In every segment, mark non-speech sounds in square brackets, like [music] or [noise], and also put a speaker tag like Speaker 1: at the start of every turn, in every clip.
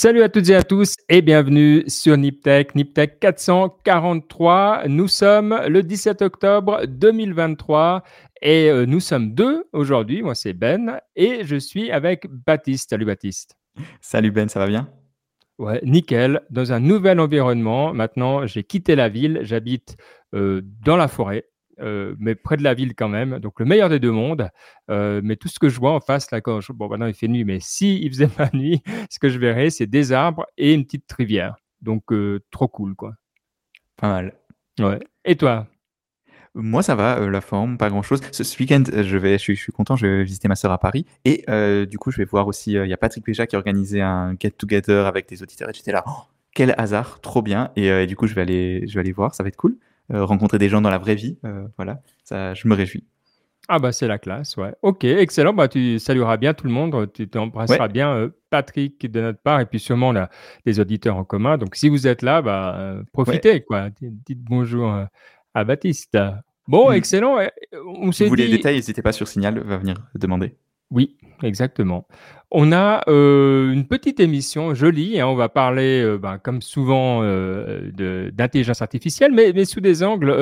Speaker 1: Salut à toutes et à tous et bienvenue sur Niptech, Niptech 443. Nous sommes le 17 octobre 2023 et euh, nous sommes deux aujourd'hui. Moi, c'est Ben et je suis avec Baptiste. Salut Baptiste.
Speaker 2: Salut Ben, ça va bien?
Speaker 1: Ouais, nickel. Dans un nouvel environnement. Maintenant, j'ai quitté la ville. J'habite euh, dans la forêt. Euh, mais près de la ville quand même. Donc le meilleur des deux mondes. Euh, mais tout ce que je vois en face, là, quand bon, maintenant il fait nuit, mais si il faisait [laughs] pas nuit, ce que je verrais, c'est des arbres et une petite rivière. Donc euh, trop cool, quoi.
Speaker 2: Pas mal.
Speaker 1: Ouais. Et toi?
Speaker 2: Moi, ça va, la forme, pas grand-chose. Ce, week-end, je, vais, je, suis, content, je vais visiter ma sœur à Paris. Et du coup, je vais voir aussi, il y a Patrick Péja qui a organisé un get-together avec des auditeurs. Et j'étais là, oh, quel hasard, trop bien. Et, et, du coup, je vais, aller, je vais aller voir, ça va être cool. Euh, rencontrer des gens dans la vraie vie. Euh, voilà, ça, je me réjouis.
Speaker 1: Ah bah c'est la classe, ouais. Ok, excellent. Bah tu salueras bien tout le monde, tu t'embrasseras bien euh, Patrick de notre part et puis sûrement a des auditeurs en commun. Donc si vous êtes là, bah profitez quoi. Dites bonjour à Baptiste. Bon, mm. excellent.
Speaker 2: On vous voulez des détails, n'hésitez pas sur Signal, va venir demander.
Speaker 1: Oui, exactement. On a euh, une petite émission jolie, hein, on va parler, euh, ben, comme souvent, euh, d'intelligence artificielle, mais, mais, sous des angles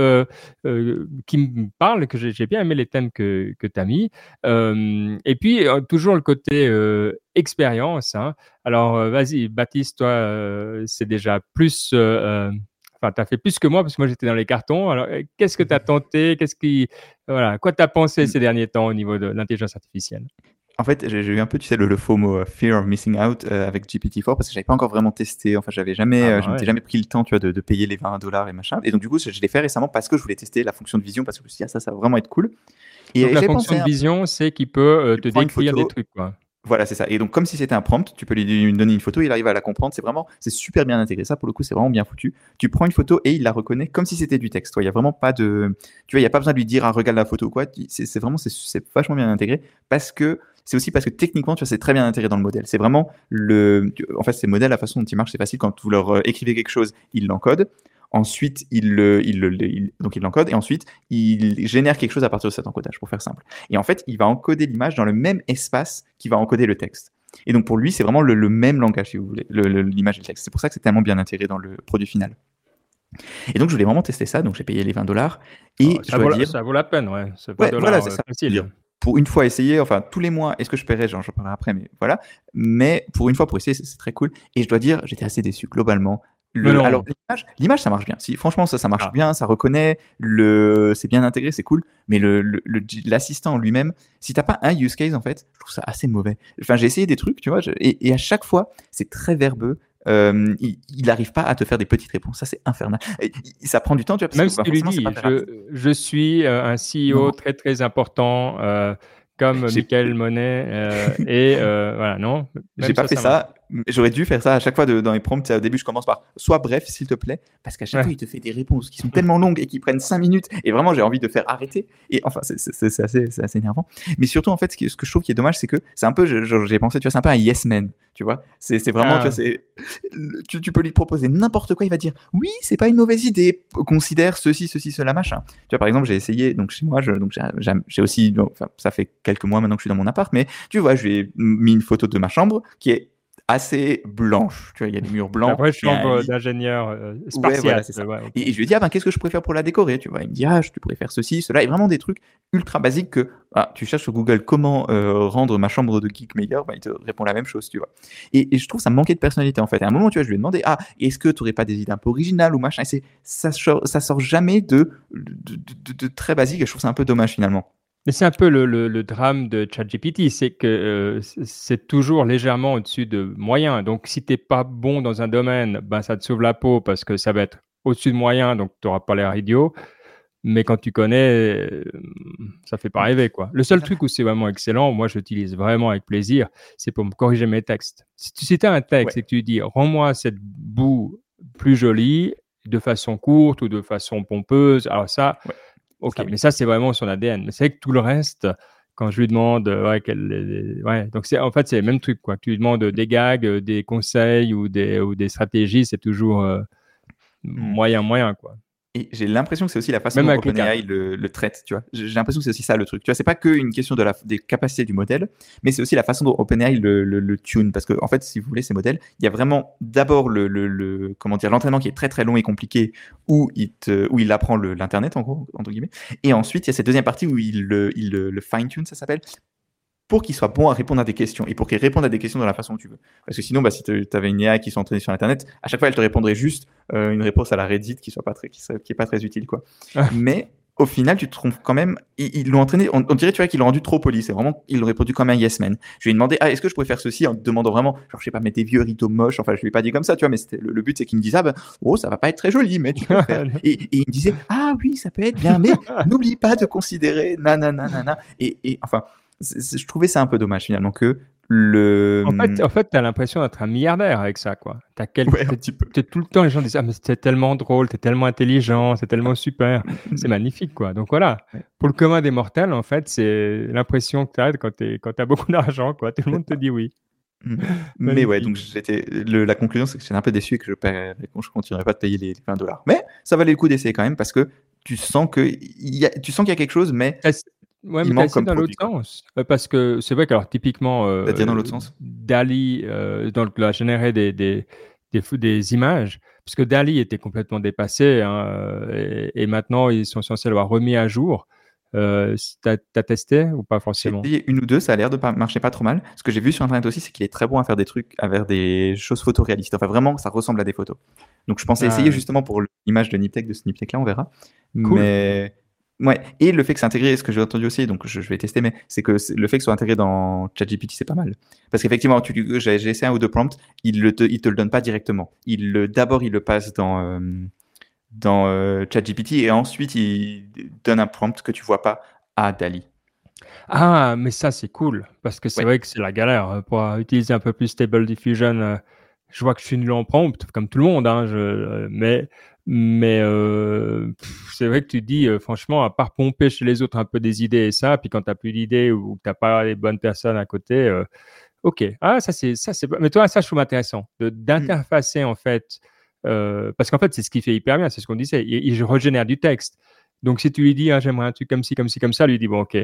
Speaker 1: qui me parlent, que j'ai bien aimé les thèmes que, que tu as mis. et puis, toujours le côté expérience. Hein. Alors, vas-y, Baptiste, toi, c'est déjà plus... Enfin, tu as fait plus que moi parce que moi j'étais dans les cartons. Alors, qu'est-ce que tu as [laughs] tenté? Qu'est-ce qui, voilà, quoi t'as pensé mmh. ces derniers temps au niveau de l'intelligence artificielle?
Speaker 2: En fait, j'ai eu un peu, tu sais, le, faux mot fear of missing out euh, avec GPT-4 parce que j'avais pas encore vraiment testé. Enfin, j'avais jamais, ah, euh, je m'étais jamais pris le temps, tu vois, de, payer les 20 dollars et machin. Et donc, du coup, je, l'ai fait récemment parce que je voulais tester la fonction de vision parce que je me suis dit, ah, ça, ça va vraiment être cool.
Speaker 1: Et, donc, la fonction de vision, c'est qu'il peut euh, te décrire des trucs, quoi.
Speaker 2: Voilà, c'est ça. Et donc, comme si c'était un prompt, tu peux lui donner une photo, il arrive à la comprendre. C'est vraiment, c'est super bien intégré. Ça, pour le coup, c'est vraiment bien foutu. Tu prends une photo et il la reconnaît comme si c'était du texte. Il y a vraiment pas de, tu vois, il y a pas besoin de lui dire, ah, regarde la photo ou quoi. C'est vraiment, c'est vachement bien intégré parce que c'est aussi parce que techniquement, tu vois, c'est très bien intégré dans le modèle. C'est vraiment le, en fait, ces modèles, la façon dont ils marchent, c'est facile. Quand vous leur euh, écrivez quelque chose, ils l'encodent. Ensuite, il le, il donc il l'encode et ensuite il génère quelque chose à partir de cet encodage, pour faire simple. Et en fait, il va encoder l'image dans le même espace qui va encoder le texte. Et donc pour lui, c'est vraiment le, même langage, si vous voulez, l'image et le texte. C'est pour ça que c'est tellement bien intégré dans le produit final. Et donc je voulais vraiment tester ça, donc j'ai payé les 20 dollars. Et
Speaker 1: oh, ça, vaut, dire... ça, vaut, la peine, ouais.
Speaker 2: voilà, c'est ça. Facile. Pour une fois essayer, enfin tous les mois, est-ce que je paierai J'en parlerai après, mais voilà. Mais pour une fois, pour essayer, c'est très cool. Et je dois dire, j'étais assez déçu globalement alors l'image, ça marche bien. Si, franchement, ça, ça marche ah. bien, ça reconnaît, le, c'est bien intégré, c'est cool. Mais le, l'assistant lui-même, si t'as pas un use case en fait, je trouve ça assez mauvais. Enfin, j'ai essayé des trucs, tu vois, et, à chaque fois, c'est très verbeux. Euh, il n'arrive pas à te faire des petites réponses. Ça, c'est infernal. ça prend du temps, tu vois.
Speaker 1: Même si tu lui dis, je, suis euh, un CEO très très important. Euh, comme Michael Monet et voilà non
Speaker 2: j'ai pas fait ça J'aurais dû faire ça à chaque fois dans les prompts. Au début, je commence par sois bref, s'il te plaît, parce qu'à chaque fois, il te fait des réponses qui sont tellement longues et qui prennent 5 minutes. Et vraiment, j'ai envie de faire arrêter. Et enfin, c'est assez, assez, énervant. Mais surtout, en fait, ce, ce, que je trouve qui est dommage, c'est que c'est un peu, j'ai pensé, tu vois, c'est un peu un yes man. Tu vois, c'est vraiment, tu, vois, tu, tu, peux lui proposer n'importe quoi. Il va dire oui, c'est pas une mauvaise idée. Considère ceci, ceci, cela, machin. Tu vois, par exemple, j'ai essayé, donc chez moi, j'ai aussi, ça fait quelques mois maintenant que je suis dans mon appart, mais tu vois, je lui ai mis une photo de ma chambre qui est assez blanche. Tu vois, il y a des murs blancs.
Speaker 1: Après, je suis d'ingénieur euh, spatial.
Speaker 2: et, je lui ai dit, ah ben, qu'est-ce que je préfère pour la décorer? Tu vois, il me dit, ah, je préfère ceci, cela. Et vraiment des trucs ultra basiques que ah, tu cherches sur Google comment euh, rendre ma chambre de geek meilleure, bah, il te répond la même chose, tu vois. Et, je trouve ça manquait de personnalité, en fait. à un moment, tu vois, je lui ai demandé, ah, est-ce que tu n'aurais pas des idées un peu originales ou machin? Et ça, ça sort jamais de de, de, de très basique et je trouve ça un peu dommage finalement.
Speaker 1: Mais c'est un peu le, drame de ChatGPT, c'est que euh, c'est toujours légèrement au-dessus de moyen. Donc, si tu n'es pas bon dans un domaine, ben, ça te sauve la peau parce que ça va être au-dessus de moyen, donc tu n'auras pas l'air idiot. Mais quand tu connais, euh, ça fait pas rêver. Quoi. Le seul truc où c'est vraiment excellent, moi j'utilise vraiment avec plaisir, c'est pour me corriger mes textes. Si tu cites un texte et que tu dis rends-moi cette boue plus jolie, de façon courte ou de façon pompeuse, alors ça, Ok, mais ça, c'est vraiment son ADN. Mais c'est que tout le reste, quand je lui demande, euh, ouais, quel, ouais donc c'est en fait, c'est le même truc, quoi. Tu lui demandes des gags, euh, des conseils ou des, ou des stratégies, c'est toujours euh, mmh. moyen, moyen, quoi.
Speaker 2: Et j'ai l'impression que c'est aussi la façon
Speaker 1: Même
Speaker 2: dont OpenAI le, le traite, tu vois. J'ai l'impression que c'est aussi ça le truc. Tu vois, c'est pas que une question de la, des capacités du modèle, mais c'est aussi la façon dont OpenAI le, le, le tune. Parce que, en fait, si vous voulez, ces modèles, il y a vraiment d'abord le, le, comment dire, l'entraînement qui est très très long et compliqué, où il, te, où il apprend l'internet, en gros, entre guillemets. Et ensuite, il y a cette deuxième partie où il le, il le, le fine-tune, ça s'appelle, pour qu'il soit bon à répondre à des questions et pour qu'il réponde à des questions de la façon que tu veux. Parce que sinon, bah, si tu avais une IA qui s'entraînait sur Internet, à chaque fois, elle te répondrait juste euh, une réponse à la Reddit qui soit pas très, qui, serait- qui est pas très utile, quoi.
Speaker 1: Ah.
Speaker 2: Mais au final, tu te trompes quand même. Ils l'ont entraîné. On, on dirait, tu vois, qu'ils l'ont rendu trop poli. C'est vraiment, ils l'ont répondu comme un yes man. Je lui ai demandé, ah, est-ce que je pouvais faire ceci en te demandant vraiment, genre, je sais pas, mettre des vieux rideaux moches. Enfin, je lui ai pas dit comme ça, tu vois, mais c'était le, le but, c'est qu'il me dise, ah, ben, oh, ça va pas être très joli, mais tu peux le faire. [laughs] Et, et il me disait, ah oui, ça peut être bien, mais n'oublie pas de considérer, nanana, nanana. Et, et enfin, je trouvais ça un peu dommage finalement que le.
Speaker 1: En fait, en fait tu as l'impression d'être un milliardaire avec ça, quoi. T'as quel...
Speaker 2: Ouais,
Speaker 1: tout le temps, les gens disent Ah, mais c'est tellement drôle, t'es tellement intelligent, c'est tellement super. C'est magnifique, quoi. Donc voilà, pour le commun des mortels, en fait, c'est l'impression que tu as quand quand as beaucoup [laughs] d'argent, quoi. Tout le monde te dit oui.
Speaker 2: Mm. [laughs] Mais ouais, donc j'étais. La conclusion, c'est que j'étais un peu déçu et que je ne je continuerai pas de payer les 20 dollars. Mais ça valait le coup d'essayer quand même parce que tu sens que il y a, tu sens qu'il y a quelque chose, mais
Speaker 1: T'as- Ouais,
Speaker 2: Il
Speaker 1: mais
Speaker 2: manque comme
Speaker 1: dans l'autre sens. Euh, Parce que c'est vrai qu'alors, typiquement, euh,
Speaker 2: dans l'autre sens?
Speaker 1: Dali, euh, donc, a généré des, des, des, fou- des images, parce que Dali était complètement dépassé, hein, et, et maintenant, ils sont censés l'avoir remis à jour. Euh, T'as as testé ou pas forcément?
Speaker 2: une ou deux, ça a l'air de pas marcher pas trop mal. Ce que j'ai vu sur internet aussi, c'est qu'il est très bon à faire des trucs, à faire des choses photoréalistes. Enfin, vraiment, ça ressemble à des photos. Donc, je pensais
Speaker 1: Ah,
Speaker 2: essayer
Speaker 1: ouais.
Speaker 2: justement pour l'image de Niptech, de ce Niptech là, on verra.
Speaker 1: Cool.
Speaker 2: Mais. Ouais, et le fait que c'est intégré, ce que j'ai entendu aussi, donc je, je vais tester, mais c'est que le fait que ce soit intégré dans ChatGPT, c'est pas mal. Parce qu'effectivement, j'ai essayé un ou deux prompts, il le te, il te le donne pas directement. D'abord, il le passe dans, euh, dans euh, ChatGPT et ensuite, il donne un prompt que tu vois pas à Dali.
Speaker 1: Ah, mais ça, c'est cool, parce que c'est
Speaker 2: Ouais.
Speaker 1: vrai que c'est la galère euh, pour utiliser un peu plus Stable Diffusion. Je vois que je suis nul en prompt, comme tout le monde, hein, je, mais, mais euh, c'est vrai que tu dis, euh, franchement, à part pomper chez les autres un peu des idées et ça, puis quand tu n'as plus d'idées ou que tu n'as pas les bonnes personnes à côté, euh, ok. Ah, ça, c'est ça, c'est. Mais toi, ça, je trouve intéressant, de- d'interfacer, en fait, parce qu'en fait, c'est ce qui fait hyper bien, c'est ce qu'on disait, il, il régénère du texte. Donc, si tu lui dis, ah, j'aimerais un truc comme ci, comme ci, comme ça, lui dit, bon, ok,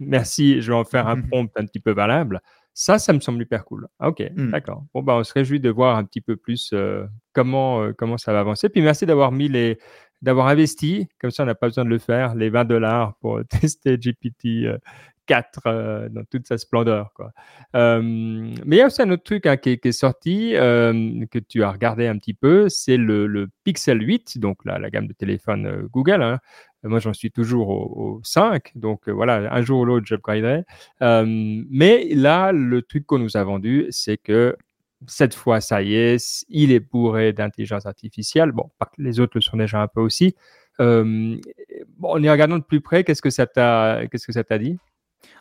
Speaker 1: merci, je vais en faire un prompt un petit peu valable. Ça, ça me semble hyper cool. Ah, ok,
Speaker 2: Mm.
Speaker 1: d'accord. Bon, bah, on se réjouit de voir un petit peu plus euh, comment, euh, comment ça va avancer. Puis merci d'avoir mis les, d'avoir investi, comme ça on n'a pas besoin de le faire, les 20 dollars pour [laughs] tester GPT euh, 4 euh, dans toute sa splendeur. Quoi. Mais il y a aussi un autre truc hein, qui, est, sorti, que tu as regardé un petit peu, c'est le, Pixel 8, donc la, gamme de téléphone euh, Google. hein. Moi, j'en suis toujours au, au 5, donc euh, voilà, un jour ou l'autre, j'upgraderai. Mais là, le truc qu'on nous a vendu, c'est que cette fois, ça y est, il est bourré d'intelligence artificielle. Bon, les autres le sont déjà un peu aussi. Bon, en y regardant de plus près, qu'est-ce que ça t'a dit?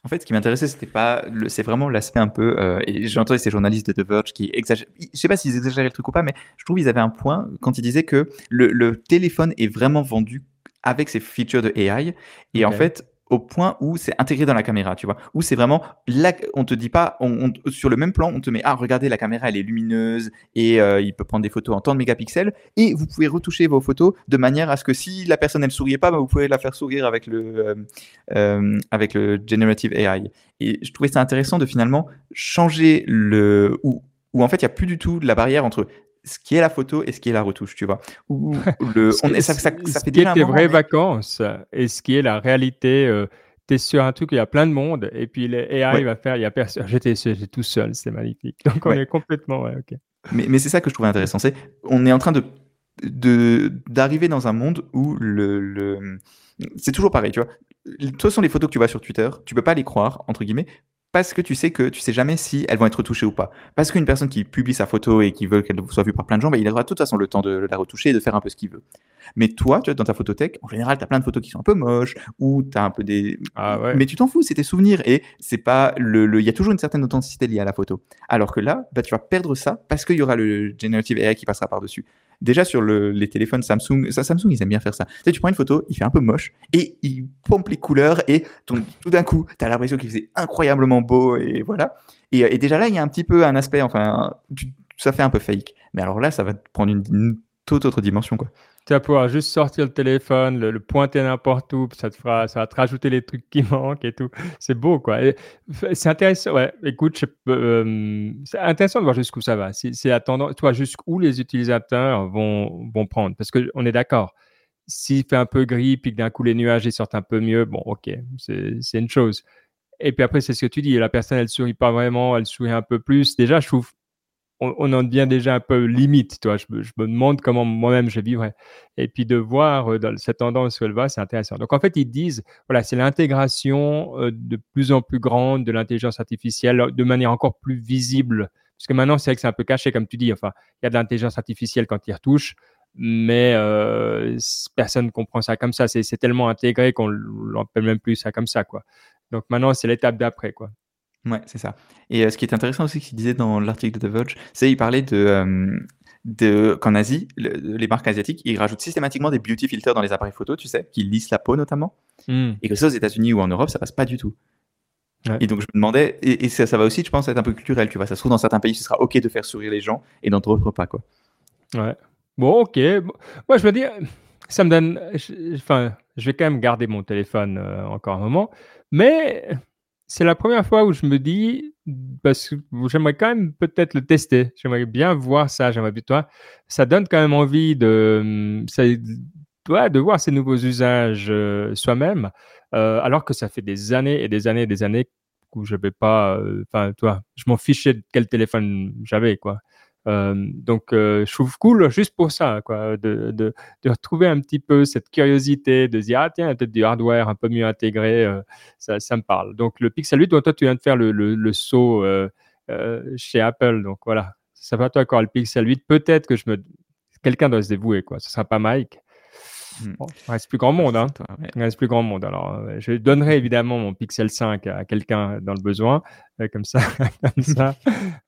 Speaker 2: En fait, ce qui m'intéressait, c'était pas, le- c'est vraiment l'aspect un peu. euh, et j'ai entendu ces journalistes de The Verge qui exagèrent. Je sais pas s'ils exagéraient le truc ou pas, mais je trouve qu'ils avaient un point quand ils disaient que le, le téléphone est vraiment vendu avec ses features de AI. Et en fait, au point où c'est intégré dans la caméra, tu vois, où c'est vraiment on te dit pas, sur le même plan, on te met, ah, regardez, la caméra, elle est lumineuse et euh, il peut prendre des photos en tant de mégapixels et vous pouvez retoucher vos photos de manière à ce que si la personne elle souriait pas, bah, vous pouvez la faire sourire avec le euh, euh, avec le generative AI. Et je trouvais ça intéressant de finalement changer le où, où en fait il y a plus du tout la barrière entre ce qui est la photo et ce qui est la retouche, tu vois. Où le, [laughs] on ça, ça, ça
Speaker 1: ce
Speaker 2: fait
Speaker 1: qui est tes vraies
Speaker 2: mais-
Speaker 1: vacances et ce qui est la réalité. euh, tu es sur un truc il y a plein de monde et puis les AI
Speaker 2: Ouais.
Speaker 1: va faire, il y a personne. J'étais j'étais tout seul, c'est magnifique. Donc on
Speaker 2: Ouais.
Speaker 1: est complètement, ouais, ok.
Speaker 2: Mais, mais c'est ça que je trouvais intéressant. C'est on est en train de de- d'arriver dans un monde où le, le c'est toujours pareil, tu vois. Toute façon, les photos que tu vois sur Twitter, tu peux pas les croire entre guillemets parce que tu sais que tu sais jamais si elles vont être retouchées ou pas. Parce qu'une personne qui publie sa photo et qui veut qu'elle soit vue par plein de gens, bah, il aura de toute façon le temps de la retoucher et de faire un peu ce qu'il veut. Mais toi, tu vois, dans ta photothèque, en général, tu as plein de photos qui sont un peu moches ou tu as un peu des.
Speaker 1: Ah ouais.
Speaker 2: Mais tu t'en fous, c'est tes souvenirs et c'est pas le. le- Il y a toujours une certaine authenticité liée à la photo. Alors que là, bah, tu vas perdre ça parce qu'il y aura le generative AI qui passera par-dessus. Déjà sur le- les téléphones Samsung, ça, Samsung, ils aiment bien faire ça. Tu sais, tu prends une photo, il fait un peu moche et il pompe les couleurs et tout d'un coup, tu as l'impression qu'il faisait incroyablement beau et voilà. Et, et déjà là, il y a un petit peu un aspect, enfin, ça fait un peu fake. Mais alors là, ça va prendre une, une toute autre dimension, quoi.
Speaker 1: Tu vas pouvoir juste sortir le téléphone, le, pointer n'importe où, ça te fera, ça va te rajouter les trucs qui [laughs] manquent et tout. C'est beau, quoi. C'est intéressant. Ouais, écoute, euh, c'est intéressant de voir jusqu'où ça va. C'est attendant, toi, jusqu'où les utilisateurs vont, vont prendre? Parce qu'on est d'accord. S'il fait un peu gris, puis que d'un coup les nuages ils sortent un peu mieux, bon, ok, c'est une chose. Et puis après, c'est ce que tu dis. La personne, elle sourit pas vraiment, elle sourit un peu plus. Déjà, je trouve on, en devient déjà un peu limite. Toi. Je, je me demande comment moi-même je vivrais. Et puis de voir euh, dans cette tendance où elle va, c'est intéressant. Donc en fait, ils disent, voilà, c'est l'intégration euh, de plus en plus grande de l'intelligence artificielle de manière encore plus visible. Parce que maintenant, c'est vrai que c'est un peu caché, comme tu dis. Enfin, il y a de l'intelligence artificielle quand ils retouchent, mais euh, personne ne comprend ça comme ça. C'est tellement intégré qu'on l'appelle même plus ça comme ça, quoi. Donc maintenant, c'est l'étape d'après, quoi.
Speaker 2: Ouais, c'est ça. Et euh, ce qui est intéressant aussi qu'il disait dans l'article de The Verge, c'est il parlait de, euh, de qu'en Asie, les marques asiatiques, ils rajoutent systématiquement des beauty filters dans les appareils photo, tu sais, qui lissent la peau notamment. Hmm. Et que ça, aux États-Unis ou en Europe, ça passe pas du tout. Et donc je me demandais, et, ça, ça, va aussi, je pense, être un peu culturel, tu vois. Ça se trouve, dans certains pays, ce sera OK de faire sourire les gens, et dans d'autres pas, quoi.
Speaker 1: Ouais. Bon, OK. Moi, je veux dire, ça me donne. Enfin, je vais quand même garder mon téléphone euh, encore un moment, mais c'est la première fois où je me dis, parce que j'aimerais quand même peut-être le tester. J'aimerais bien voir ça. J'aimerais toi, ça donne quand même envie de, ça, de voir ces nouveaux usages euh, soi-même, euh, alors que ça fait des années et des années et des années où je vais pas, euh, enfin, toi, je m'en fichais de quel téléphone j'avais, quoi. Euh, donc, euh, je trouve cool juste pour ça, quoi, de, de, de, retrouver un petit peu cette curiosité, de se dire, ah tiens, peut-être du hardware un peu mieux intégré, euh, ça, me parle. Donc, le Pixel 8, toi, tu viens de faire le, le, le saut chez Apple, donc voilà, ça va toi encore le Pixel 8. Peut-être que je me... quelqu'un doit se dévouer, quoi. Ce sera pas Mike. Hmm. Bon, il reste plus grand monde. Hein. Il reste plus grand monde. Alors, euh, je donnerai évidemment mon Pixel 5 à quelqu'un dans le besoin. Euh, comme ça, [laughs] comme ça,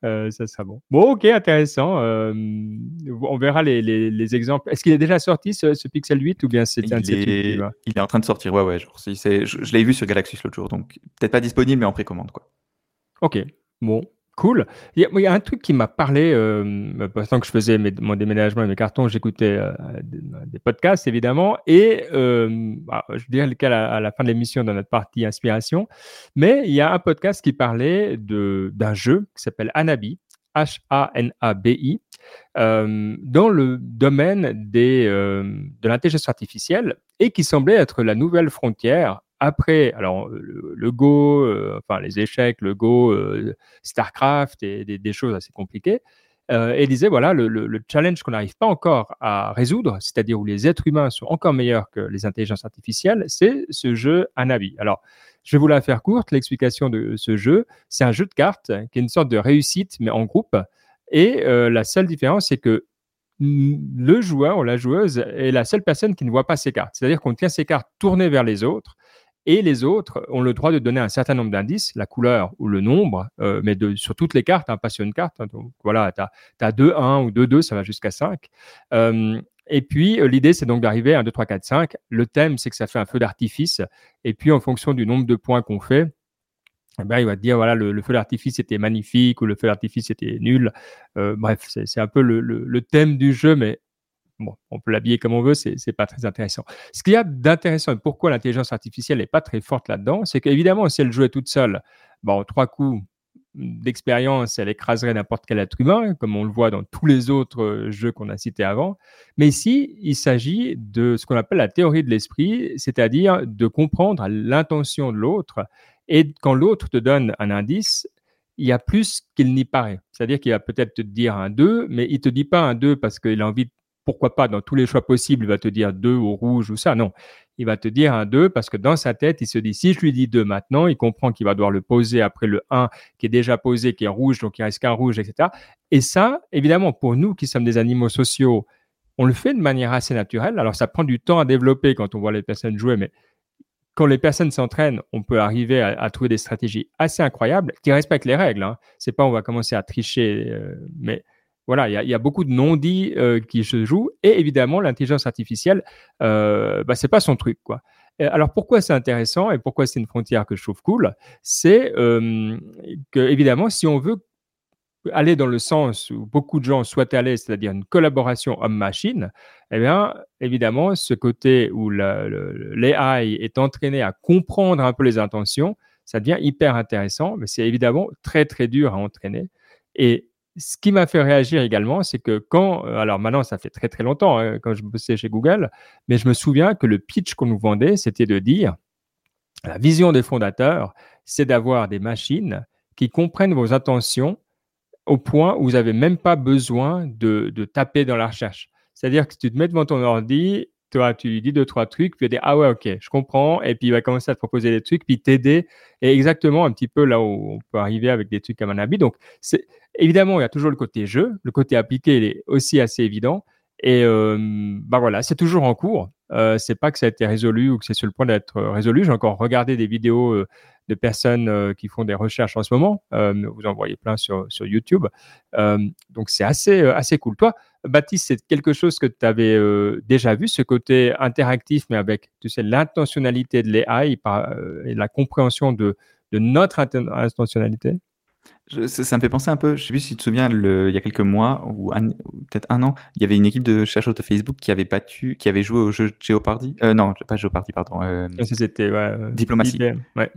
Speaker 1: euh, ça sera bon. Bon, ok, intéressant. on verra les, les, exemples. Est-ce qu'il est déjà sorti ce, Pixel 8 ou bien c'est un
Speaker 2: il, est... il est en train de sortir. Ouais, ouais. Genre, je, je l'ai vu sur Galaxy l'autre jour. Donc, peut-être pas disponible, mais en précommande. quoi.
Speaker 1: Ok. Bon, Cool. Il y, a, un truc qui m'a parlé, euh, pendant que je faisais mon déménagement et mes cartons, j'écoutais euh, des, podcasts évidemment, et euh, bah, je dirais lequel à, à la fin de l'émission dans notre partie inspiration, mais il y a un podcast qui parlait d'un jeu qui s'appelle Anabi, H-A-N-A-B-I, euh, dans le domaine des, de l'intelligence artificielle et qui semblait être la nouvelle frontière après, alors le, Go, euh, enfin les échecs, le Go, euh, Starcraft et des, choses assez compliquées, euh, disait voilà le, challenge qu'on n'arrive pas encore à résoudre, c'est-à-dire où les êtres humains sont encore meilleurs que les intelligences artificielles, c'est ce jeu Anabi. Alors, je vais vous la faire courte. L'explication de ce jeu, c'est un jeu de cartes qui est une sorte de réussite, mais en groupe. Et la seule différence, c'est que le joueur ou la joueuse est la seule personne qui ne voit pas ses cartes. C'est-à-dire qu'on tient ses cartes tournées vers les autres et les autres ont le droit de donner un certain nombre d'indices, la couleur ou le nombre, euh, mais sur toutes les cartes, hein, pas sur une carte. Hein. donc voilà, tu as, 2, 1 ou 2, 2, ça va jusqu'à 5. Euh, et puis, euh, l'idée, c'est donc d'arriver à 1, 2, 3, 4, 5. Le thème, c'est que ça fait un feu d'artifice. Et puis, en fonction du nombre de points qu'on fait, eh ben, il va te dire, voilà, le, feu d'artifice était magnifique ou le feu d'artifice était nul. bref, c'est un peu le, le, thème du jeu, mais bon, on peut l'habiller comme on veut, c'est n'est pas très intéressant. Ce qu'il y a d'intéressant et pourquoi l'intelligence artificielle n'est pas très forte là-dedans, c'est qu'évidemment, si elle jouait toute seule, bon, trois coups d'expérience, elle écraserait n'importe quel être humain, comme on le voit dans tous les autres euh, jeux qu'on a cités avant. Mais ici, il s'agit de ce qu'on appelle la théorie de l'esprit, c'est-à-dire de comprendre l'intention de l'autre. Et quand l'autre te donne un indice, il y a plus qu'il n'y paraît. C'est-à-dire qu'il va peut-être te dire un 2, mais il ne te dit pas un 2 parce qu'il a envie de pourquoi pas, dans tous les choix possibles, il va te dire 2 au rouge ou ça. Non, il va te dire un 2 parce que dans sa tête, il se dit, si je lui dis 2 maintenant, il comprend qu'il va devoir le poser après le 1 qui est déjà posé, qui est rouge, donc il reste qu'un rouge, etc. Et ça, évidemment, pour nous qui sommes des animaux sociaux, on le fait de manière assez naturelle. Alors, ça prend du temps à développer quand on voit les personnes jouer, mais quand les personnes s'entraînent, on peut arriver à, trouver des stratégies assez incroyables qui respectent les règles. Hein. C'est pas on va commencer à tricher, euh, mais voilà, il y, a beaucoup de non-dits euh, qui se jouent. Et évidemment, l'intelligence artificielle, euh, bah, c'est pas son truc, quoi. Alors pourquoi c'est intéressant et pourquoi c'est une frontière que je trouve cool? C'est euh, que évidemment, si on veut aller dans le sens où beaucoup de gens souhaitent aller, c'est-à-dire une collaboration homme-machine, eh bien, évidemment, ce côté où l'AI est entraîné à comprendre un peu les intentions, ça devient hyper intéressant, mais c'est évidemment très, très dur à entraîner. Et ce qui m'a fait réagir également, c'est que quand, euh, alors maintenant, ça fait très, très longtemps, hein, quand je bossais chez Google, mais je me souviens que le pitch qu'on nous vendait, c'était de dire, la vision des fondateurs, c'est d'avoir des machines qui comprennent vos intentions au point où vous n'avez même pas besoin de, taper dans la recherche. C'est-à-dire que tu te mets devant ton ordi, toi, tu lui dis deux, trois trucs, puis il dit Ah ouais, ok, je comprends. Et puis il va commencer à te proposer des trucs, puis t'aider. Et exactement un petit peu là où on peut arriver avec des trucs à mon avis. Donc, c'est, évidemment, il y a toujours le côté jeu. Le côté appliqué, il est aussi assez évident. Et euh, bah voilà, c'est toujours en cours. Euh, c'est pas que ça a été résolu ou que c'est sur le point d'être résolu. J'ai encore regardé des vidéos euh, de personnes euh, qui font des recherches en ce moment. vous en voyez plein sur, sur YouTube. donc c'est assez, assez cool. Toi, Baptiste, c'est quelque chose que tu avais déjà vu, ce côté interactif, mais avec tu sais, l'intentionnalité de l'AI et la compréhension de, de notre intentionnalité?
Speaker 2: Ça, me fait penser un peu, je sais plus si tu te souviens, il y a quelques mois ou, peut-être un an, il y avait une équipe de chercheurs de Facebook qui avait battu, qui avait joué au jeu Jeopardy. Euh, non, pas Jeopardy, pardon. Euh,
Speaker 1: C'était ouais,
Speaker 2: diplomatie.
Speaker 1: Ouais.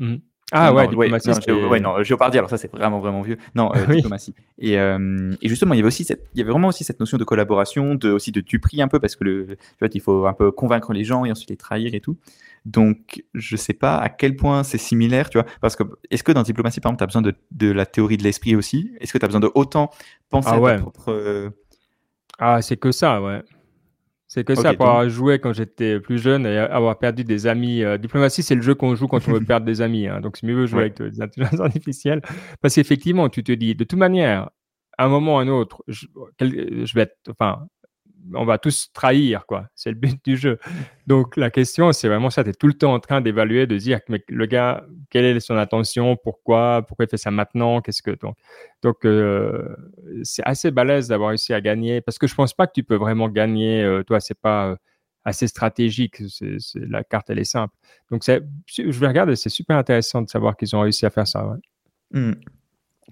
Speaker 1: Ah ouais, diplomatie.
Speaker 2: Non, ouais, non, Jeopardy, alors ça c'est vraiment vraiment vieux. Non, euh, [laughs] diplomatie. Et, euh, et, justement, il y avait aussi cette, il y avait vraiment aussi cette notion de collaboration, de aussi de duperie un peu parce que le, tu vois, il faut un peu convaincre les gens et ensuite les trahir et tout. Donc, je sais pas à quel point c'est similaire, tu vois, parce que est-ce que dans diplomatie, par exemple, tu as besoin de, de, la théorie de l'esprit aussi? Est-ce que tu as besoin de autant penser
Speaker 1: ah
Speaker 2: à
Speaker 1: ouais.
Speaker 2: ta propre... Euh,
Speaker 1: ah, c'est que ça, ouais. C'est que ça, pour avoir joué quand j'étais plus jeune et avoir perdu des amis. Euh, diplomatie, c'est le jeu qu'on joue quand on veut [laughs] perdre des amis. Hein, donc, c'est mieux jouer avec des intelligences [laughs] artificielles. Parce qu'effectivement, tu te dis, de toute manière, à un moment ou à un autre, je, je vais être, enfin, on va tous trahir, quoi. C'est le but du jeu. Donc, la question, c'est vraiment ça. Tu es tout le temps en train d'évaluer, de dire, mais le gars, quelle est son intention, pourquoi, pourquoi il fait ça maintenant, qu'est-ce que. Donc, donc euh, c'est assez balèze d'avoir réussi à gagner, parce que je pense pas que tu peux vraiment gagner. Euh, toi, c'est pas euh, assez stratégique. la carte, elle est simple. Donc, je vais regarder, c'est super intéressant de savoir qu'ils ont réussi à faire ça.
Speaker 2: Mmh.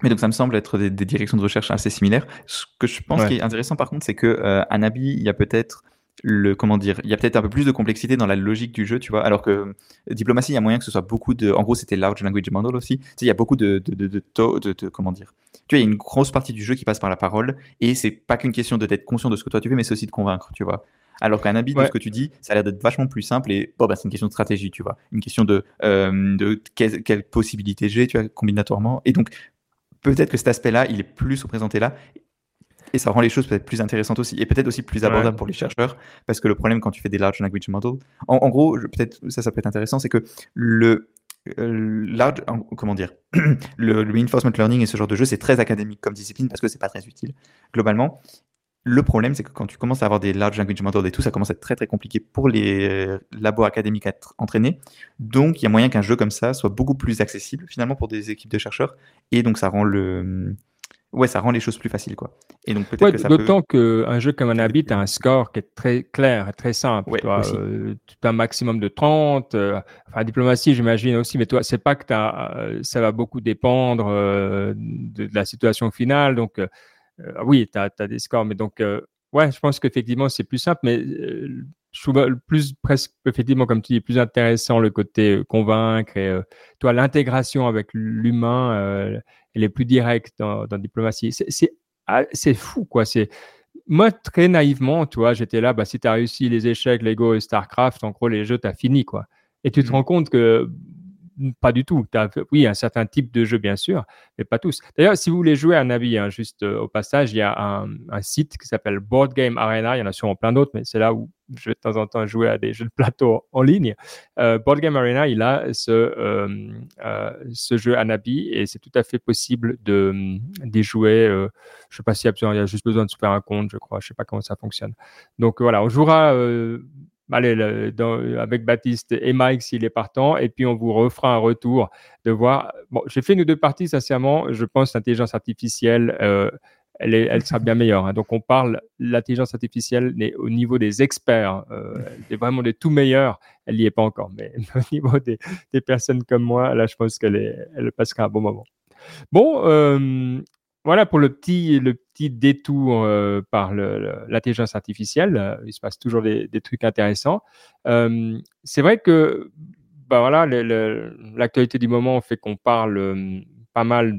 Speaker 2: Mais donc ça me semble être des, directions de recherche assez similaires. Ce que je pense qui est intéressant par contre, c'est que euh, Anabi, il y a peut-être le comment dire, il y a peut-être un peu plus de complexité dans la logique du jeu, tu vois. Alors que euh, diplomatie, il y a moyen que ce soit beaucoup de, en gros, c'était large language model aussi. Tu sais, il y a beaucoup de de, de, de, de, comment dire. Tu vois, il y a une grosse partie du jeu qui passe par la parole et c'est pas qu'une question de d'être conscient de ce que toi tu fais, mais c'est aussi de convaincre, tu vois. Alors qu'un habit de ce que tu dis, ça a l'air d'être vachement plus simple et bon, bah, c'est une question de stratégie, tu vois. Une question de, euh, de quelles quelle possibilités j'ai, tu vois, combinatoirement. Et donc, peut-être que cet aspect-là, il est plus représenté là. Et ça rend les choses peut-être plus intéressantes aussi, et peut-être aussi plus abordables pour les chercheurs, parce que le problème quand tu fais des large language models, en, gros, peut-être ça, ça peut être intéressant, c'est que le euh, large, comment dire, [clears throat] le, le, reinforcement learning et ce genre de jeu, c'est très académique comme discipline parce que c'est pas très utile globalement. Le problème, c'est que quand tu commences à avoir des large language models et tout, ça commence à être très très compliqué pour les euh, labos académiques à être entraînés. Donc, il y a moyen qu'un jeu comme ça soit beaucoup plus accessible finalement pour des équipes de chercheurs. Et donc, ça rend le, ouais, ça rend les choses plus faciles, quoi. Et donc
Speaker 1: peut-être que ça D'autant qu'un jeu comme un Habit a un score qui est très clair, très simple. toi, euh, tu as un maximum de 30. Euh, enfin, diplomatie, j'imagine aussi, mais toi, c'est pas que as, ça va beaucoup dépendre de, de, la situation finale. Donc, euh, oui, tu as, des scores, mais donc, euh, ouais, je pense qu'effectivement, c'est plus simple, mais euh, je trouve plus presque effectivement comme tu dis plus intéressant le côté convaincre et toi l'intégration avec l'humain elle est plus directe dans, dans diplomatie c'est ah, c'est fou quoi c'est moi très naïvement tu vois j'étais là bah si tu as réussi les échecs Lego et Starcraft en gros les jeux tu as fini quoi et tu te mmh. rends compte que pas du tout. As, oui, un certain type de jeu, bien sûr, mais pas tous. D'ailleurs, si vous voulez jouer à Navi, hein, juste euh, au passage, il y a un, site qui s'appelle Board Game Arena. Il y en a sûrement plein d'autres, mais c'est là où je vais de temps en temps jouer à des jeux de plateau en ligne. Euh, Board Game Arena, il a ce, euh, ce jeu Anabi et c'est tout à fait possible de d'y jouer. je ne sais pas a il y a juste besoin de se faire un compte, je crois. Je ne sais pas comment ça fonctionne. Donc voilà, on jouera allez, avec Baptiste et Mike s'il est partant, et puis on vous refera un retour de voir. Bon, j'ai fait ou deux parties, sincèrement. Je pense l'intelligence artificielle, euh, elle, est, elle sera bien meilleure. Hein. Donc on parle l'intelligence artificielle mais au niveau des experts, euh, vraiment des tout meilleurs. Elle n'y est pas encore, mais [laughs] au niveau des, des, personnes comme moi, là, je pense qu'elle elle passera un bon moment. Bon. Euh, voilà pour le petit, détour euh, par l'intelligence artificielle. Euh, il se passe toujours des, trucs intéressants. Euh, c'est vrai que bah voilà, l'actualité du moment fait qu'on parle pas mal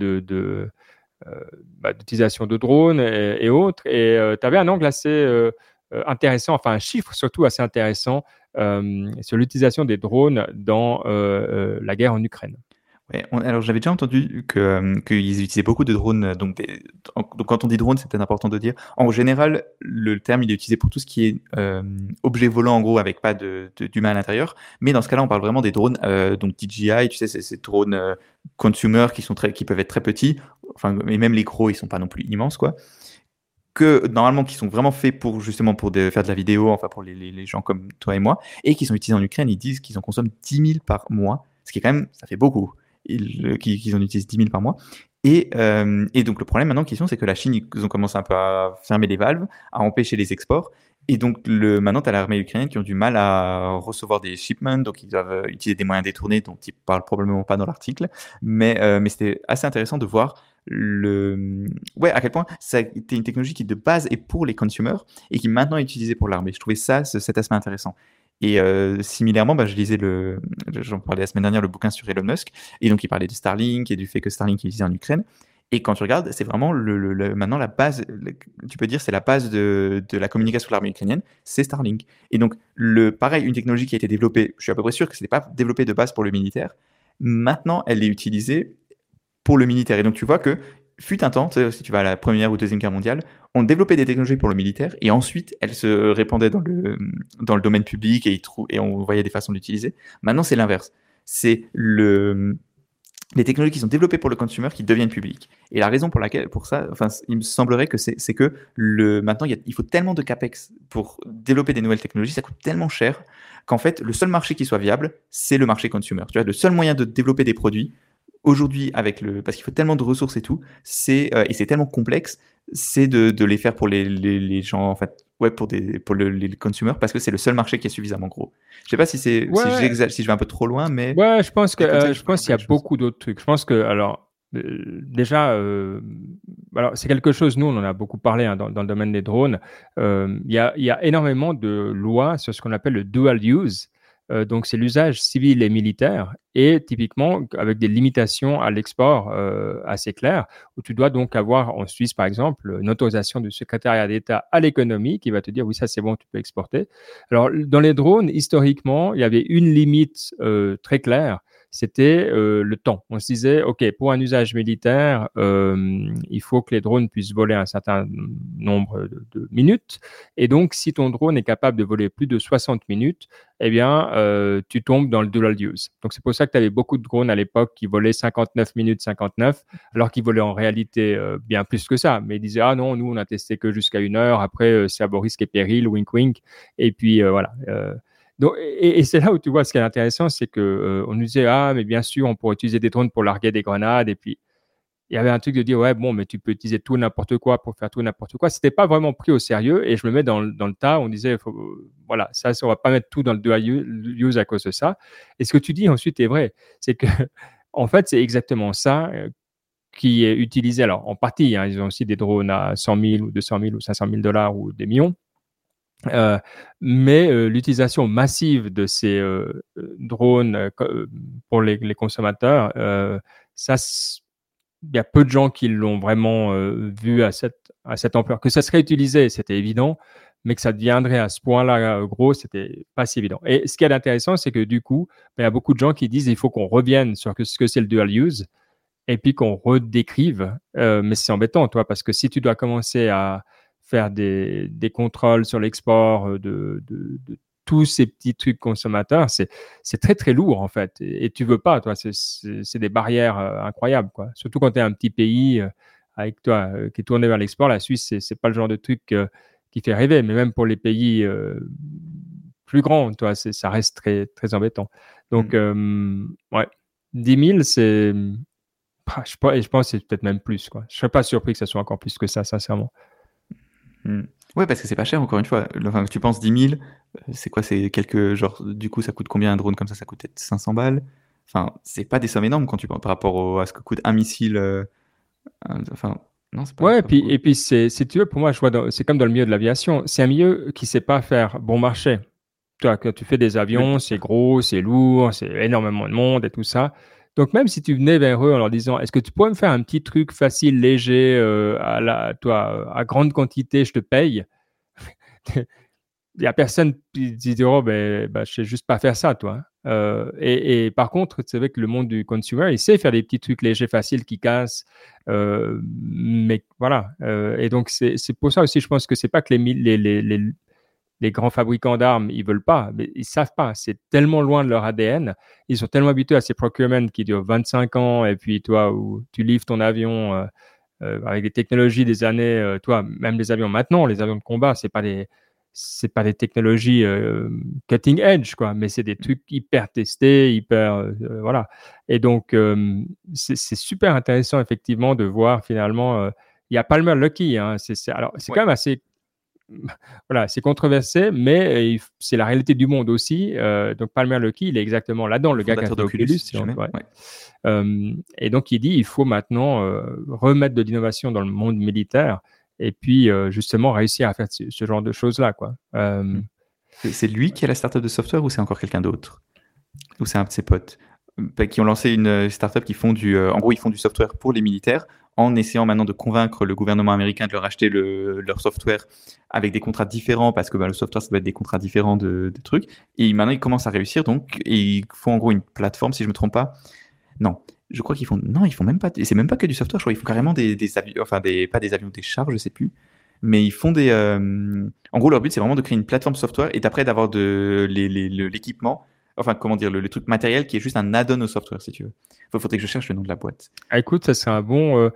Speaker 1: bah, d'utilisation de drones et, autres. Et tu avais un angle assez intéressant, enfin un chiffre surtout assez intéressant sur l'utilisation des drones dans la guerre en Ukraine
Speaker 2: alors j'avais déjà entendu euh, qu'ils utilisaient beaucoup de drones. Euh, donc, quand on dit drone, c'est peut-être important de dire. En général, le terme il est utilisé pour tout ce qui est euh, objet volant en gros avec pas de, d'humain à l'intérieur. Mais dans ce cas-là, on parle vraiment des drones donc DJI. Tu sais, c'est ces drones consumer qui sont très, qui peuvent être très petits. Enfin, même les gros, ils sont pas non plus immenses quoi. Que normalement qui sont vraiment faits pour justement pour faire de la vidéo, enfin pour les, gens comme toi et moi, et qui sont utilisés en Ukraine. Ils disent qu'ils en consomment 10 000 par mois, ce qui est quand même ça fait beaucoup qu'ils en utilisent 10 000 par mois. Et, euh, et, donc le problème maintenant question, c'est que la Chine, ils ont commencé un peu à fermer les valves, à empêcher les exports. Et donc le, maintenant, tu as l'armée ukrainienne qui ont du mal à recevoir des shipments, donc ils doivent utiliser des moyens détournés dont ils parlent probablement pas dans l'article. Mais, euh, mais c'était assez intéressant de voir le, ouais, à quel point ça a été une technologie qui de base est pour les consumers et qui maintenant est utilisée pour l'armée. Je trouvais ça, cet aspect intéressant. Et euh, similairement, bah, je lisais le, j'en parlais la semaine dernière, le bouquin sur Elon Musk, et donc il parlait de Starlink et du fait que Starlink est utilisé en Ukraine. Et quand tu regardes, c'est vraiment le, maintenant la base, tu peux dire, c'est la base de, de la communication de l'armée ukrainienne, c'est Starlink. Et donc, le, pareil, une technologie qui a été développée, je suis à peu près sûr que ce n'est pas développé de base pour le militaire. Maintenant, elle est utilisée pour le militaire. Et donc, tu vois que fut un temps, si tu vas à la première ou deuxième guerre mondiale, on développait des technologies pour le militaire et ensuite elles se répandaient dans le, dans le domaine public et, on voyait des façons d'utiliser. Maintenant, c'est l'inverse. C'est le, les technologies qui sont développées pour le consumer qui deviennent publiques. Et la raison pour laquelle, pour ça, enfin, il me semblerait que c'est que le, maintenant, il, il, faut tellement de capex pour développer des nouvelles technologies, ça coûte tellement cher qu'en fait, le seul marché qui soit viable, c'est le marché consumer. Tu vois, le seul moyen de développer des produits, aujourd'hui avec le parce qu'il faut tellement de ressources et tout c'est euh, et c'est tellement complexe c'est de, de, les faire pour les, les, gens en fait ouais pour des pour le, les consommateurs parce que c'est le seul marché qui est suffisamment gros. Je sais pas si c'est si, si, je vais un peu trop loin mais
Speaker 1: ouais je pense que euh, je pense qu'il y a beaucoup d'autres trucs. Je pense que alors euh, déjà alors c'est quelque chose nous on en a beaucoup parlé hein, dans, dans, le domaine des drones. Il y a il y a énormément de lois sur ce qu'on appelle le dual use euh, donc, c'est l'usage civil et militaire, et typiquement avec des limitations à l'export euh, assez claires, où tu dois donc avoir en Suisse, par exemple, une autorisation du secrétariat d'État à l'économie qui va te dire oui, ça c'est bon, tu peux exporter. Alors, dans les drones, historiquement, il y avait une limite euh, très claire c'était euh, le temps. On se disait, OK, pour un usage militaire, euh, il faut que les drones puissent voler un certain nombre de, minutes. Et donc, si ton drone est capable de voler plus de 60 minutes, eh bien, euh, tu tombes dans le dual use. Donc, c'est pour ça que tu avais beaucoup de drones à l'époque qui volaient 59 minutes 59, alors qu'ils volaient en réalité bien plus que ça. Mais ils disaient, ah non, nous, on a testé que jusqu'à une heure. Après, c'est à beau risque et péril, wink wink. Et puis, voilà et, c'est là où tu vois ce qui est intéressant, c'est que euh, on nous disait ah mais bien sûr on pourrait utiliser des drones pour larguer des grenades et puis il y avait un truc de dire ouais bon mais tu peux utiliser tout n'importe quoi pour faire tout n'importe quoi. C'était pas vraiment pris au sérieux et je me mets dans, dans le tas. On disait voilà ça, ça on va pas mettre tout dans le dual use à cause de ça. Et ce que tu dis ensuite est vrai, c'est que [laughs] en fait c'est exactement ça euh, qui est utilisé. Alors en partie hein, ils ont aussi des drones à 100 000 ou 200 000 ou 500 000 dollars ou des millions euh, mais euh, l'utilisation massive de ces euh, drones pour les, consommateurs, ça, il y a peu de gens qui l'ont vraiment vu à cette, à cette ampleur. Que ça serait utilisé, c'était évident, mais que ça deviendrait à ce point-là gros, c'était pas si évident. Et ce qui est intéressant, c'est que du coup, ben, il y a beaucoup de gens qui disent il faut qu'on revienne sur ce que c'est le dual use et puis qu'on redécrive. mais c'est embêtant, toi, parce que si tu dois commencer à faire des, des contrôles sur l'export euh, de, de, de, tous ces petits trucs consommateurs, c'est très très lourd en fait. Et, tu veux pas, toi, c'est des barrières euh, incroyables, quoi. Surtout quand tu es un petit pays euh, avec toi qui est tourné vers l'export. La Suisse, c'est pas le genre de truc qui fait rêver, mais même pour les pays plus grands, toi, ça reste très très embêtant. Donc, mmh. ouais, 10 000, c'est je, je pense que c'est peut-être même plus. Quoi. Je ne serais pas surpris que ça soit encore plus que ça, sincèrement.
Speaker 2: Hmm. Ouais, parce que c'est pas cher, encore une fois. Enfin, tu penses 10 000, euh, c'est quoi C'est quelques. Genre, du coup, ça coûte combien un drone comme ça? Ça coûte peut-être 500 balles. Enfin, c'est pas des sommes énormes quand tu par rapport à ce que coûte un missile. Euh, enfin, Non, c'est pas,
Speaker 1: Ouais, et puis, et puis c'est, si tu veux, pour moi, je vois, dans- c'est comme dans le milieu de l'aviation. C'est un milieu qui sait pas faire bon marché. Toi, quand tu fais des
Speaker 2: Oui,
Speaker 1: avions, c'est gros, c'est lourd, c'est énormément de monde et tout ça. Donc, même si tu venais vers eux en leur disant, est-ce que tu pourrais me faire un petit truc facile, léger, euh, à toi, à grande quantité, je te paye? [laughs] Il y a personne qui dit, oh, ben, ben, je sais juste pas faire ça, toi. Euh, et, par contre, c'est vrai que le monde du consumer, il sait faire des petits trucs légers, faciles, qui cassent. Euh, mais voilà. Euh, et donc, c'est pour ça aussi, je pense que c'est pas que les, les, grands fabricants d'armes, ils veulent pas, mais ils savent pas. C'est tellement loin de leur ADN. Ils sont tellement habitués à ces procurements qui durent 25 ans, et puis toi, où tu livres ton avion euh, euh, avec des technologies des années, euh, toi, même les avions maintenant, les avions de combat, c'est pas des c'est pas des technologies cutting edge, quoi, mais c'est des trucs hyper testés, hyper. voilà. Et donc, c'est super intéressant, effectivement, de voir finalement. il y a Palmer Lucky. Hein, c'est c'est- alors, c'est
Speaker 2: Ouais.
Speaker 1: quand même assez. [laughs] Voilà, c'est controversé, mais euh, c'est la réalité du monde aussi. Euh, donc, Palmer Lucky, il est exactement là-dedans, le gars qui a fait Oculus.
Speaker 2: si
Speaker 1: donc,
Speaker 2: jamais.
Speaker 1: ouais.
Speaker 2: Ouais.
Speaker 1: Euh, et donc, il dit il faut maintenant euh, remettre de l'innovation dans le monde militaire et puis justement réussir à faire ce, genre de choses-là. quoi. Euh,
Speaker 2: Mm. C'est lui qui a la startup de software ou c'est encore quelqu'un d'autre? Ou c'est un de ses potes? Qui ont lancé une euh, startup qui font du. euh, en gros, ils font du software pour les militaires en essayant maintenant de convaincre le gouvernement américain de leur acheter le- leur software avec des contrats différents parce que bah, le software, ça doit être des contrats différents de, trucs. Et maintenant, ils commencent à réussir donc ils font en gros une plateforme, si je me trompe pas. Non. Je crois qu'ils font. Non, ils font même pas. C'est même pas que du software. Je crois qu'ils font carrément des, avions. Enfin, pas des avions, des chars, je sais plus. Mais ils font des. euh, En gros, leur but, c'est vraiment de créer une plateforme software et d'après d'avoir de l'équipement. Enfin, comment dire, le, le truc matériel qui est juste un add-on au software, si tu veux. Il faudrait que je cherche le nom de la boîte.
Speaker 1: ah, écoute, ça serait un bon, euh,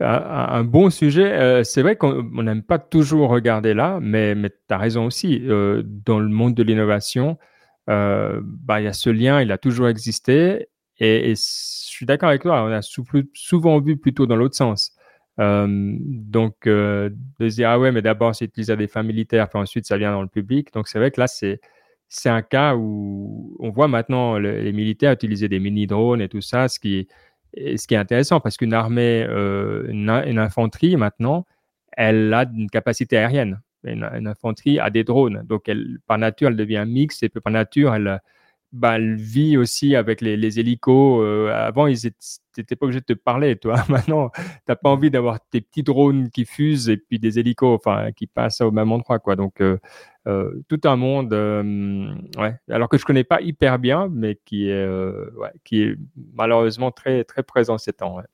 Speaker 1: un, bon sujet. Euh, c'est vrai qu'on on n'aime pas toujours regarder là, mais, mais tu as raison aussi. Euh, dans le monde de l'innovation, bah, il y a ce lien, il a toujours existé. Et, je suis d'accord avec toi, on a souvent vu plutôt dans l'autre sens. Donc, de se dire, ah ouais, mais d'abord, c'est utilisé à des fins militaires, puis ensuite, ça vient dans le public. Donc, c'est vrai que là, c'est, c'est un cas où on voit maintenant le- les militaires utiliser des mini-drones et tout ça, ce qui, est- ce qui est intéressant parce qu'une armée, euh, une, infanterie, maintenant, elle a une capacité aérienne. Une, infanterie a des drones. Donc, elle, par nature, elle devient mixte et par nature, elle, bah, elle vit aussi avec les, les hélicos. Euh, avant, ils n'étaient pas obligés de te parler, toi. [laughs] Maintenant, tu n'as pas envie d'avoir tes petits drones qui fusent et puis des hélicos enfin, qui passent au même endroit. Quoi. Donc, euh, euh, tout un monde, ouais. alors que je ne connais pas hyper bien, mais qui est, qui est malheureusement très, très présent ces temps. Ouais.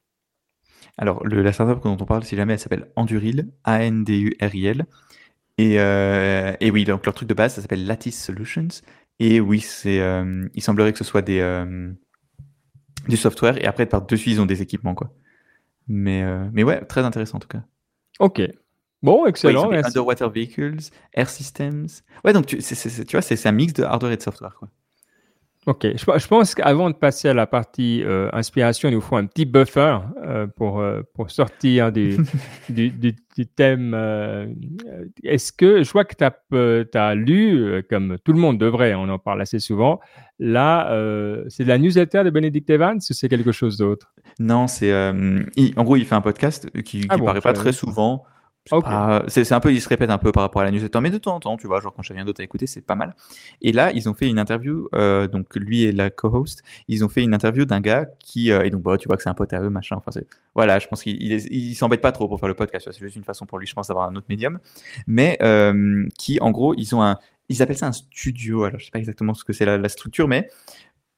Speaker 2: Alors, le, la startup dont on parle, si jamais, elle s'appelle Anduril, A-N-D-U-R-I-L. Et, et oui, donc leur truc de base, ça s'appelle Lattice Solutions. Et oui, c'est, euh, il semblerait que ce soit des, euh, du software. Et après, par-dessus, ils ont des équipements, quoi. Mais, euh, mais ouais, très intéressant en tout cas.
Speaker 1: Ok. Bon,
Speaker 2: Ouais, ils
Speaker 1: excellent.
Speaker 2: sont underwater vehicles, air systems. Ouais, donc tu, c'est- c'est- c'est- tu vois, c'est c'est un mix de hardware et de software, quoi.
Speaker 1: Ok, je, je pense qu'avant de passer à la partie euh, inspiration, il nous faut un petit buffer euh, pour, euh, pour sortir du, [laughs] du, du, du thème. Est-ce que, je vois que tu as, lu, comme tout le monde devrait, on en parle assez souvent, là, c'est de la newsletter de Benedict Evans ou c'est quelque chose d'autre?
Speaker 2: Non, c'est. en gros, il fait un podcast qui, qui
Speaker 1: Ah bon,
Speaker 2: paraît pas très souvent. C'est
Speaker 1: Ok.
Speaker 2: pas- C'est un peu, il se répète un peu par rapport à la newsletter, mais de temps en temps, tu vois, genre quand j'ai rien d'autre à écouter, c'est pas mal. Et là, ils ont fait une interview, euh, donc lui et la co-host, ils ont fait une interview d'un gars qui, euh, et donc bah, tu vois que c'est un pote à eux, machin. Enfin, voilà, je pense qu'il il, s'embête pas trop pour faire le podcast, c'est juste une façon pour lui, je pense, d'avoir un autre médium. Mais euh, qui, en gros, ils ont un, ils appellent ça un studio. Alors, je sais pas exactement ce que c'est la, la structure, mais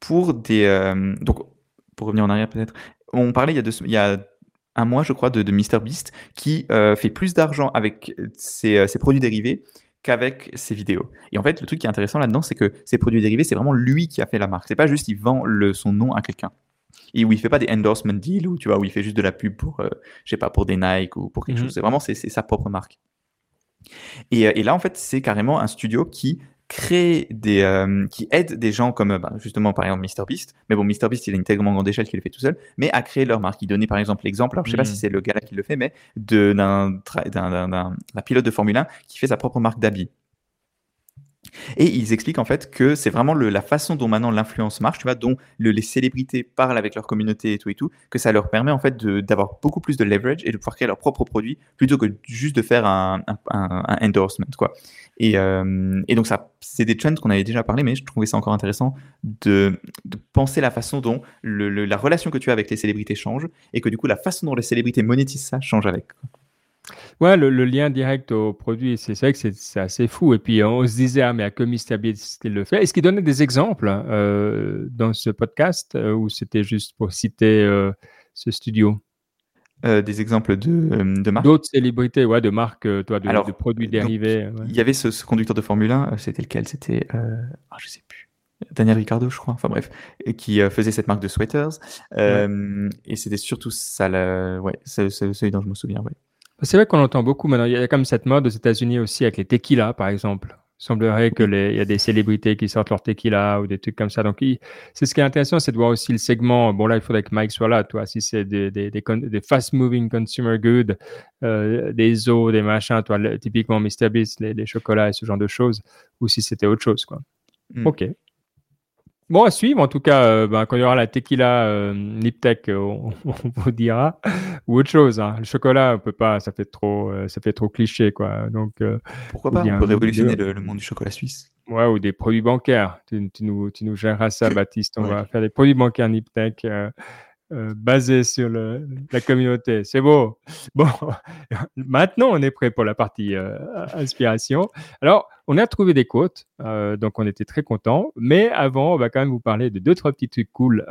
Speaker 2: pour des, euh, donc pour revenir en arrière peut-être, on parlait il y a, deux, il y a un mois, je crois, de, de MrBeast qui euh, fait plus d'argent avec ses, euh, ses produits dérivés qu'avec ses vidéos. Et en fait, le truc qui est intéressant là-dedans, c'est que ses produits dérivés, c'est vraiment lui qui a fait la marque. C'est pas juste il vend le, son nom à quelqu'un. Et où il fait pas des endorsement deals, ou tu vois, où il fait juste de la pub pour, euh, je sais pas, pour des Nike ou pour quelque
Speaker 1: Mhm.
Speaker 2: chose. C'est vraiment c'est sa propre marque. Et, et là, en fait, c'est carrément un studio qui crée des, euh, qui aide des gens comme euh, bah, justement par exemple MrBeast. Mais bon, MrBeast, il a une tellement grande échelle qu'il le fait tout seul, mais à créer leur marque. Il donnait par exemple l'exemple, alors je sais pas si c'est le gars là qui le fait, mais d'un pilote de Formule 1 qui fait sa propre marque d'habits. Et ils expliquent en fait que c'est vraiment le, la façon dont maintenant l'influence marche, tu vois, dont le- les célébrités parlent avec leur communauté et tout et tout, que ça leur permet en fait de- d'avoir beaucoup plus de leverage et de pouvoir créer leurs propres produits plutôt que juste de faire un- un- un endorsement, quoi. Et, euh, et donc c'est des trends qu'on avait déjà parlé, mais je trouvais ça encore intéressant de, penser la façon dont la relation que tu as avec les célébrités change et que du coup la façon dont les célébrités monétisent ça change avec.
Speaker 1: Ouais, le, lien direct au produit, c'est vrai que c'est assez fou. Et puis, on se disait, ah, mais à que MrBeast le fait. Est-ce qu'il donnait des exemples euh, dans ce podcast euh, ou c'était juste pour citer ce studio?
Speaker 2: Euh, des exemples de, euh, de marques.
Speaker 1: D'autres célébrités, ouais, de marques, euh, toi, de,
Speaker 2: Alors,
Speaker 1: de produits dérivés. ouais.
Speaker 2: Il y avait ce, ce conducteur de Formule 1, euh, c'était lequel? C'était, euh, ah, je sais plus, Daniel Ricciardo, je crois. Enfin bref, qui euh, faisait cette marque de sweaters. Et c'était surtout ça, la... ouais, celui dont je me souviens. Ouais.
Speaker 1: C'est vrai qu'on entend beaucoup maintenant. Il y a comme cette mode aux États-Unis aussi avec les tequilas, par exemple. Il semblerait que les, il y a des célébrités qui sortent leur tequila ou des trucs comme ça. Donc, c'est ce qui est intéressant, c'est de voir aussi le segment. Bon, là, il faudrait que Mike soit là, toi. Si c'est des, des, des, con- des fast-moving consumer goods, euh, des eaux, des machins, toi, le- typiquement MrBeast, les, les chocolats et ce genre de choses, ou si c'était autre chose, quoi.
Speaker 2: Mm.
Speaker 1: Ok. Bon, à suivre. En tout cas, euh, ben, quand il y aura la tequila euh, Niptech, euh, on, [laughs] on vous dira. Ou autre chose. hein. Le chocolat, on peut pas. Ça fait trop, euh, ça fait trop cliché, quoi. Donc,
Speaker 2: Pourquoi
Speaker 1: Ou
Speaker 2: pas On peut révolutionner le, le monde du chocolat suisse.
Speaker 1: ouais, ou des produits bancaires. Tu, tu nous, tu nous géreras ça, [laughs] Baptiste. On
Speaker 2: Ouais.
Speaker 1: va faire des produits bancaires Niptech euh, basés sur la communauté. C'est beau. [laughs] Bon, [laughs] maintenant, on est prêt pour la partie euh, inspiration. Alors, on a trouvé des quotes, euh, donc on était très contents. Mais avant, on va quand même vous parler de deux, trois petits trucs cool.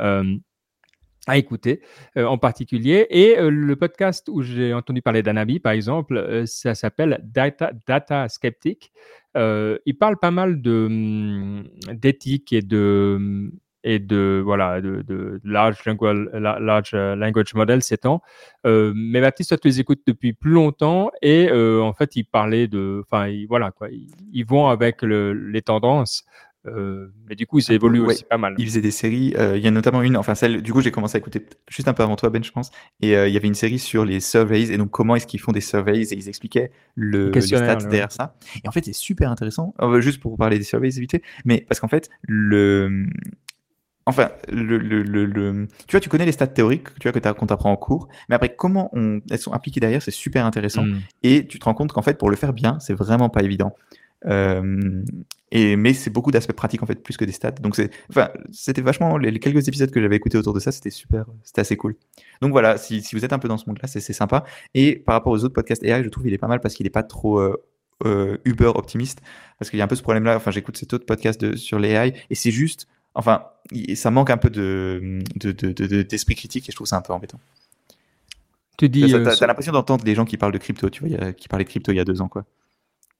Speaker 1: à écouter en particulier. Et le podcast où j'ai entendu parler d'Anabi, par exemple, ça s'appelle Data, Data Skeptic. Il parle pas mal hum, d'éthique et de, hum, et de, voilà, de, de large, language, la- large euh, language model ces temps. Euh, mais Baptiste, toi, tu les écoutes depuis plus longtemps et euh, en fait, il parlait de, enfin, il- voilà, quoi, ils, ils vont avec le- les tendances. Euh, mais du coup, ils
Speaker 2: Ah,
Speaker 1: évoluent
Speaker 2: ouais.
Speaker 1: aussi pas mal.
Speaker 2: Il faisait des séries. euh, il y a notamment une, enfin celle. Du coup, j'ai commencé à écouter juste un peu avant toi, Ben, je pense. Et euh, il y avait une série sur les surveys et donc comment est-ce qu'ils font des surveys et ils expliquaient le,
Speaker 1: Le
Speaker 2: stats derrière ça. Et en fait, c'est super intéressant. Euh, juste pour vous parler des surveys, vite. Mais parce qu'en fait, le Enfin, le, le, le, le- tu vois, tu connais les stats théoriques, tu vois, que qu'on t'apprend en cours, mais après, comment on, elles sont appliquées derrière, c'est super intéressant.
Speaker 1: Mm.
Speaker 2: Et tu te rends compte qu'en fait, pour le faire bien, c'est vraiment pas évident. Euh, et, mais c'est beaucoup d'aspects pratiques, en fait, plus que des stats. Donc, c'est, enfin, c'était vachement, les, les quelques épisodes que j'avais écoutés autour de ça, c'était super, c'était assez cool. Donc voilà, si, si vous êtes un peu dans ce monde-là, c'est, sympa. Et par rapport aux autres podcasts AI, je trouve qu'il est pas mal parce qu'il est pas trop euh, euh, uber optimiste. Parce qu'il y a un peu ce problème-là. Enfin, j'écoute cet autre podcast de, sur les AI et c'est juste, enfin, ça manque un peu de, de, de- de- de- d'esprit critique et je trouve ça un peu embêtant.
Speaker 1: Tu dis, euh,
Speaker 2: t'as, t'as l'impression d'entendre les gens qui parlent de crypto, tu vois, qui parlaient de crypto il y a deux ans, quoi.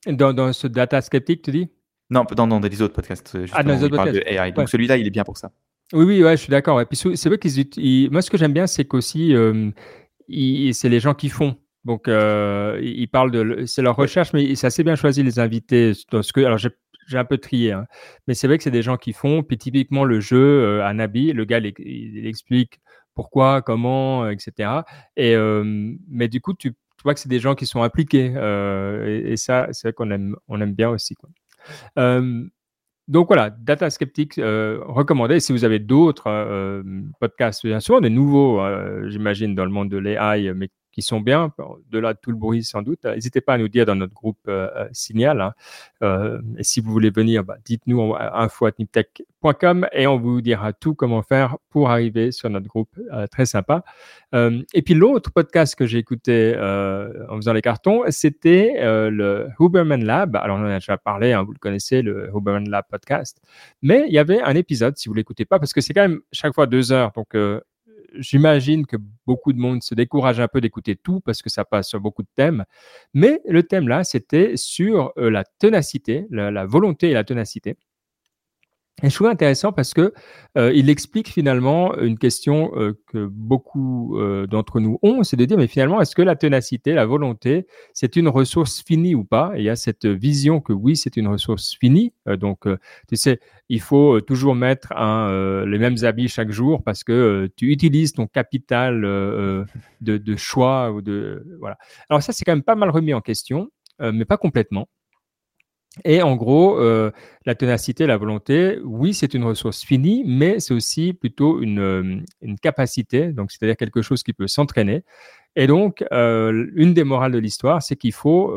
Speaker 1: dans, dans ce data skeptic, tu dis?
Speaker 2: Non, dans, dans des autres podcasts, euh,
Speaker 1: Ah, dans les autres
Speaker 2: de
Speaker 1: podcasts.
Speaker 2: AI. Donc
Speaker 1: Ouais.
Speaker 2: celui-là, il est bien pour ça.
Speaker 1: Oui, oui, ouais, je suis d'accord. Et puis c'est vrai qu'ils moi ce que j'aime bien, c'est qu'aussi euh, c'est les gens qui font. Donc euh, ils parlent de, c'est leur recherche, mais c'est assez bien choisi les invités. Dans ce que, alors j'ai j'ai un peu trié, hein. mais c'est vrai que c'est des gens qui font. Puis typiquement le jeu euh, Anabi, le gars il, explique pourquoi, comment, euh, etc. Et mais du coup tu, vois que c'est des gens qui sont impliqués euh, et, ça c'est vrai qu'on aime on aime bien aussi donc voilà, Data Skeptic euh, recommandé. Si vous avez d'autres podcasts, bien sûr, des nouveaux, j'imagine, dans le monde de l'AI, mais qui sont bien, de là tout le bruit sans doute, n'hésitez pas à nous dire dans notre groupe euh, euh, Signal. hein. Euh, et si vous voulez venir, bah, dites-nous info.niptech.com et on vous dira tout comment faire pour arriver sur notre groupe. très sympa. Et puis l'autre podcast que j'ai écouté en faisant les cartons, c'était le Huberman Lab. Alors on en a déjà parlé, hein, vous le connaissez, le Huberman Lab podcast. Mais il y avait un épisode, si vous l'écoutez pas, parce que c'est quand même chaque fois deux heures. Donc j'imagine que beaucoup de monde se décourage un peu d'écouter tout parce que ça passe sur beaucoup de thèmes. Mais le thème là, c'était sur euh, la ténacité, la, la volonté et la ténacité. Et je trouve intéressant parce que euh, il explique finalement une question euh, que beaucoup euh, d'entre nous ont, c'est de dire mais finalement est-ce que la ténacité, la volonté, c'est une ressource finie ou pas? Et il y a cette vision que oui, c'est une ressource finie. Euh, donc euh, tu sais, il faut euh, toujours mettre euh, les mêmes habits chaque jour parce que tu utilises ton capital de, de choix ou de voilà. Alors ça c'est quand même pas mal remis en question, mais pas complètement. Et en gros, euh, la ténacité, la volonté, oui, c'est une ressource finie, mais c'est aussi plutôt une, euh, capacité, donc c'est-à-dire quelque chose qui peut s'entraîner. Et donc, euh, une des morales de l'histoire, c'est qu'il faut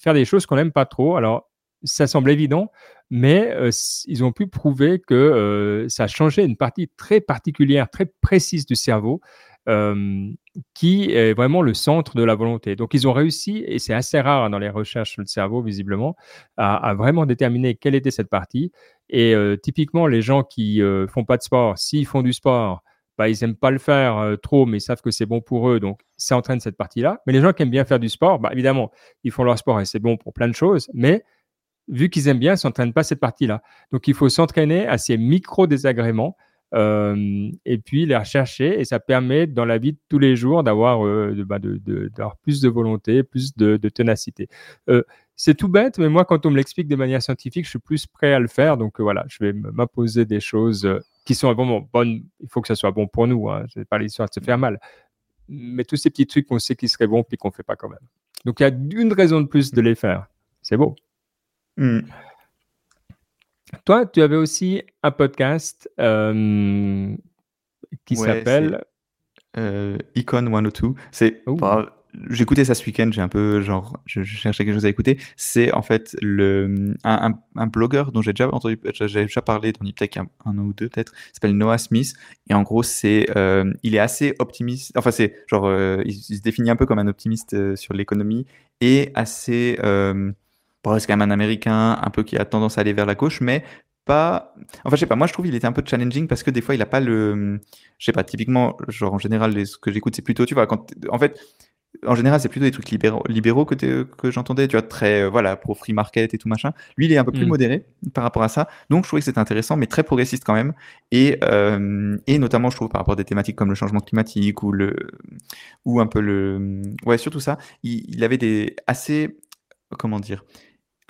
Speaker 1: faire des choses qu'on n'aime pas trop. Alors, ça semble évident, mais ils ont pu prouver que ça a changé une partie très particulière, très précise du cerveau, qui est vraiment le centre de la volonté. Donc, ils ont réussi, et c'est assez rare dans les recherches sur le cerveau, visiblement, à, vraiment déterminer quelle était cette partie. Et typiquement, les gens qui ne font pas de sport, s'ils font du sport, bah, ils n'aiment pas le faire trop, mais ils savent que c'est bon pour eux, donc ça entraîne cette partie-là. Mais les gens qui aiment bien faire du sport, bah, évidemment, ils font leur sport et c'est bon pour plein de choses, mais vu qu'ils aiment bien, ils ne s'entraînent pas cette partie-là. Donc, il faut s'entraîner à ces micro-désagréments euh, et puis les rechercher. Et ça permet dans la vie de tous les jours d'avoir euh, bah, de, plus de volonté, plus de, ténacité. Euh, c'est tout bête, mais moi, quand on me l'explique de manière scientifique, je suis plus prêt à le faire. Donc voilà, je vais m'imposer des choses qui sont vraiment bonnes. Il faut que ça soit bon pour nous. Hein. Ce n'est pas l'histoire de se faire mal. Mais tous ces petits trucs qu'on sait qu'ils seraient bons puis qu'on ne fait pas quand même. Donc il y a une raison de plus de les faire. C'est beau. Mmh. Toi, tu avais aussi un podcast euh, qui s'appelle
Speaker 2: euh, Icon 102. C'est J'écoutais ça ce week-end, j'ai un peu genre, je, cherchais quelque chose à écouter. C'est en fait le un, un, blogueur dont j'ai déjà entendu, j'ai déjà parlé dans peut-être un, an ou deux peut-être. S'appelle Noah Smith et en gros c'est, euh, il est assez optimiste. Enfin c'est genre, euh, il, se définit un peu comme un optimiste euh, sur l'économie et assez Bon, c'est quand même un Américain, un peu qui a tendance à aller vers la gauche, mais pas. Enfin, je sais pas. Moi, je trouve qu'il était un peu challenging parce que des fois, il a pas le. Je sais pas. Typiquement, genre en général, ce que j'écoute, c'est plutôt, tu vois, quand en fait, en général, c'est plutôt des trucs libéraux, libéraux que, que j'entendais, tu vois, très, euh, voilà, pro free market et tout machin. Lui, il est un peu plus mm. modéré par rapport à ça. Donc, je trouvais que c'était intéressant, mais très progressiste quand même. Et, euh, et notamment, je trouve, par rapport à des thématiques comme le changement climatique ou le, ou un peu le, ouais, surtout ça, il, il avait des assez, comment dire,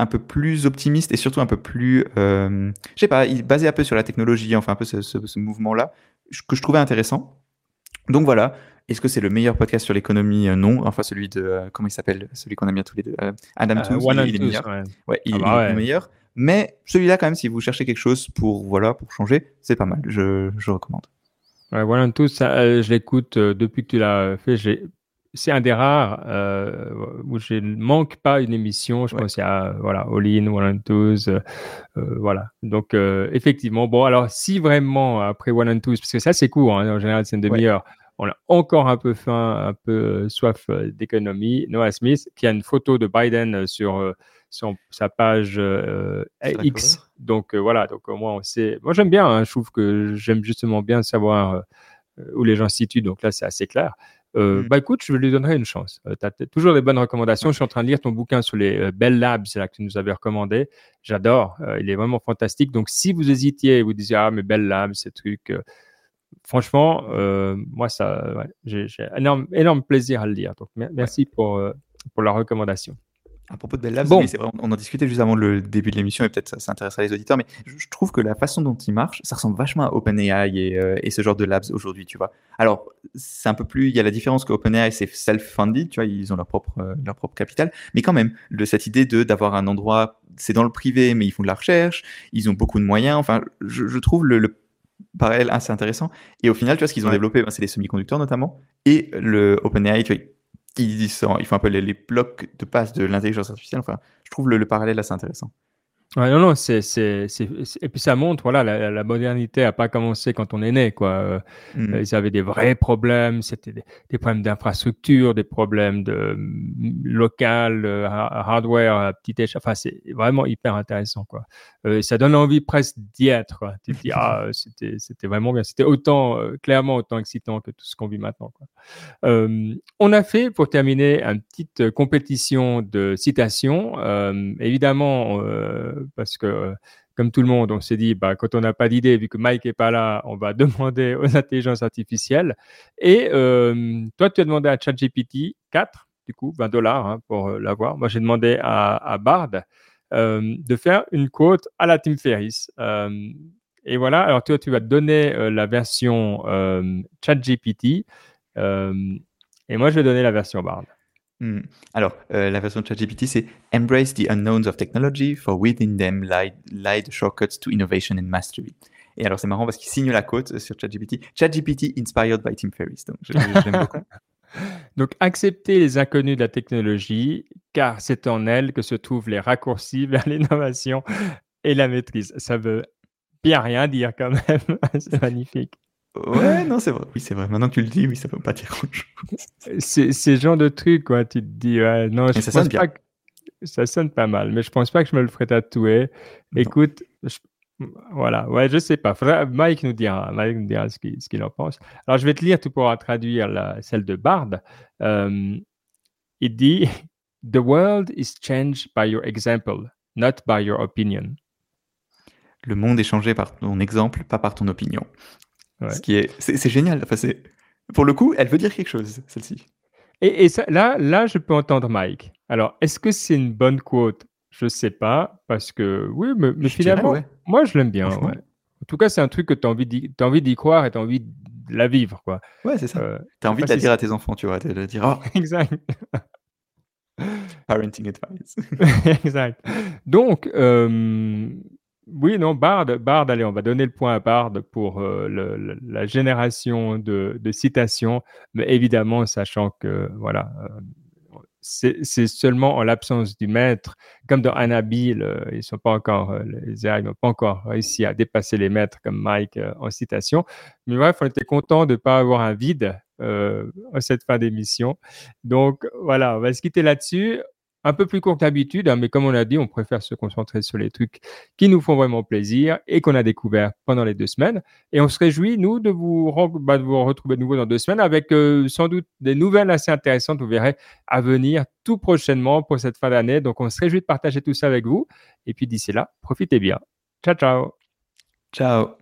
Speaker 2: un peu plus optimiste et surtout un peu plus, euh, je sais pas, basé un peu sur la technologie, enfin un peu ce, mouvement-là, que je trouvais intéressant. Donc voilà. Est-ce que c'est le meilleur podcast sur l'économie? Euh, Non. Enfin, celui de. Euh, comment il s'appelle? Celui qu'on a mis tous les deux. Adam
Speaker 1: euh, Tooze. il, est meilleur.
Speaker 2: Ouais. il, ah est bah meilleur. Mais celui-là, quand même, si vous cherchez quelque chose pour, voilà, pour changer, c'est pas mal. Je, je recommande.
Speaker 1: Ouais, One Two, ça, je l'écoute depuis que tu l'as fait. J'ai c'est un des rares euh, où je ne manque pas une émission. Je pense à voilà, All In, One and Twos, euh, euh, voilà. Donc effectivement, bon alors si vraiment après One and Twos, parce que ça c'est court, hein, en général c'est une demi-heure. On a encore un peu faim, un peu soif d'économie. Noah Smith, qui a une photo de Biden sur, sur sa page X. Donc voilà, donc au moins on sait. Moi j'aime bien, hein, je trouve que j'aime justement bien savoir où les gens se situent. Donc là c'est assez clair. Euh, mmh. Bah écoute, je lui donnerai une chance. Euh, tu as toujours des bonnes recommandations. Je suis en train de lire ton bouquin sur les euh, Bell Labs là, que tu nous avais recommandé. J'adore. il est vraiment fantastique. Donc si vous hésitiez, vous disiez Ah, mais Bell Labs, ces trucs. franchement, moi, ça, j'ai énorme, énorme plaisir à le lire. Donc merci pour, pour la recommandation.
Speaker 2: À propos de Bell Labs, bon. vrai, on en discutait juste avant le début de l'émission et peut-être ça, ça, intéressera les auditeurs, mais je trouve que la façon dont il marche, ça ressemble vachement à OpenAI et, euh, et ce genre de labs aujourd'hui, tu vois. Alors, c'est un peu plus, il y a la différence que OpenAI, c'est self-funded, tu vois, ils ont leur propre, euh, leur propre capital, mais quand même, cette idée de d'avoir un endroit, c'est dans le privé, mais ils font de la recherche, ils ont beaucoup de moyens, enfin, je, je trouve le, le parallèle assez intéressant. Et au final, tu vois, ce qu'ils ont développé, ben, c'est les semi-conducteurs notamment, et le OpenAI, tu vois, ils, font un peu les, blocs de passe de l'intelligence artificielle. Enfin, je trouve le, le parallèle assez intéressant.
Speaker 1: Ouais, non, non, c'est, c'est, c'est, et puis ça montre, voilà, la, la modernité n'a pas commencé quand on est né, quoi. Euh, mmh. Ils avaient des vrais problèmes, c'était des, des problèmes d'infrastructure, des problèmes de mm, local, euh, hardware, à petite échelle. Enfin, c'est vraiment hyper intéressant, quoi. Euh, ça donne envie presque d'y être, quoi. Tu te dis, ah, [laughs] c'était, c'était vraiment bien. C'était autant, euh, clairement, autant excitant que tout ce qu'on vit maintenant, quoi. Euh, on a fait, pour terminer, une petite compétition de citations. évidemment, parce que comme tout le monde, on s'est dit, bah, quand on n'a pas d'idée, vu que Mike n'est pas là, on va [laughs] demander aux intelligences artificielles. Et euh, toi, tu as demandé à ChatGPT 4, du coup, 20 dollars hein, pour euh, l'avoir. Moi, j'ai demandé à, Bard euh, de faire une quote à la Tim Ferriss. et voilà, alors toi, tu vas donner la version ChatGPT et moi, je vais donner la version Bard.
Speaker 2: Hmm. Alors, euh, la version de ChatGPT, c'est Embrace the unknowns of technology, for within them lie, lie shortcuts to innovation and mastery. Et alors, c'est marrant parce qu'il signe la quote sur ChatGPT. ChatGPT inspired by Tim Ferriss. Donc. [laughs]
Speaker 1: Donc, accepter les inconnus de la technologie, car c'est en elle que se trouvent les raccourcis vers l'innovation et la maîtrise. Ça veut bien rien dire quand même. [laughs] c'est magnifique.
Speaker 2: Ouais, non, c'est vrai. Oui, c'est vrai. Maintenant que tu le dis, oui, ça peut pas dire autre chose.
Speaker 1: C'est ce genre de truc, quoi. Tu te dis, ouais, non, je
Speaker 2: ça pense
Speaker 1: pas que... Ça sonne pas mal, mais je pense pas que je me le ferais tatouer. Écoute, voilà, ouais, je sais pas. Mike nous dira, Mike nous dira ce qu'il en pense. Alors, je vais te lire, tu pourras traduire la, celle de Bard. Euh, il dit The world is changed by your example, not by your opinion.
Speaker 2: Le monde est changé par ton exemple, pas par ton opinion. Ce qui est, c'est, génial. Enfin, c'est, pour le coup, elle veut dire quelque chose, celle-ci.
Speaker 1: Et, et ça, là, là, je peux entendre Mike. Alors, est-ce que c'est une bonne quote? Je sais pas, parce que oui, mais, finalement, moi, je l'aime bien. Ouais. En tout cas, c'est un truc que tu as envie d'y, croire et tu as envie de la vivre, quoi.
Speaker 2: Ouais, c'est ça. Euh, tu as envie de la dire à tes enfants, tu vois, de, de dire. [laughs] Oh.
Speaker 1: exact.
Speaker 2: Parenting advice. [laughs]
Speaker 1: exact. Donc, euh, oui, non, Bard, Bard, allez, on va donner le point à Bard pour euh, la génération de, citations, mais évidemment, sachant que, voilà, euh, c'est seulement en l'absence du maître, comme dans Annabelle, euh, ils sont pas encore, les n'ont pas encore réussi à dépasser les maîtres comme Mike en citation. Mais bref, on était content de ne pas avoir un vide à cette fin d'émission. Donc voilà, on va se quitter là-dessus un peu plus court d'habitude, hein, mais comme on l'a dit, on préfère se concentrer sur les trucs qui nous font vraiment plaisir et qu'on a découvert pendant les deux semaines. Et on se réjouit, nous, de vous, bah, retrouver de nouveau dans deux semaines avec euh, sans doute des nouvelles assez intéressantes, vous verrez, à venir tout prochainement pour cette fin d'année. Donc, on se réjouit de partager tout ça avec vous. Et puis d'ici là, profitez bien. Ciao, ciao.
Speaker 2: Ciao.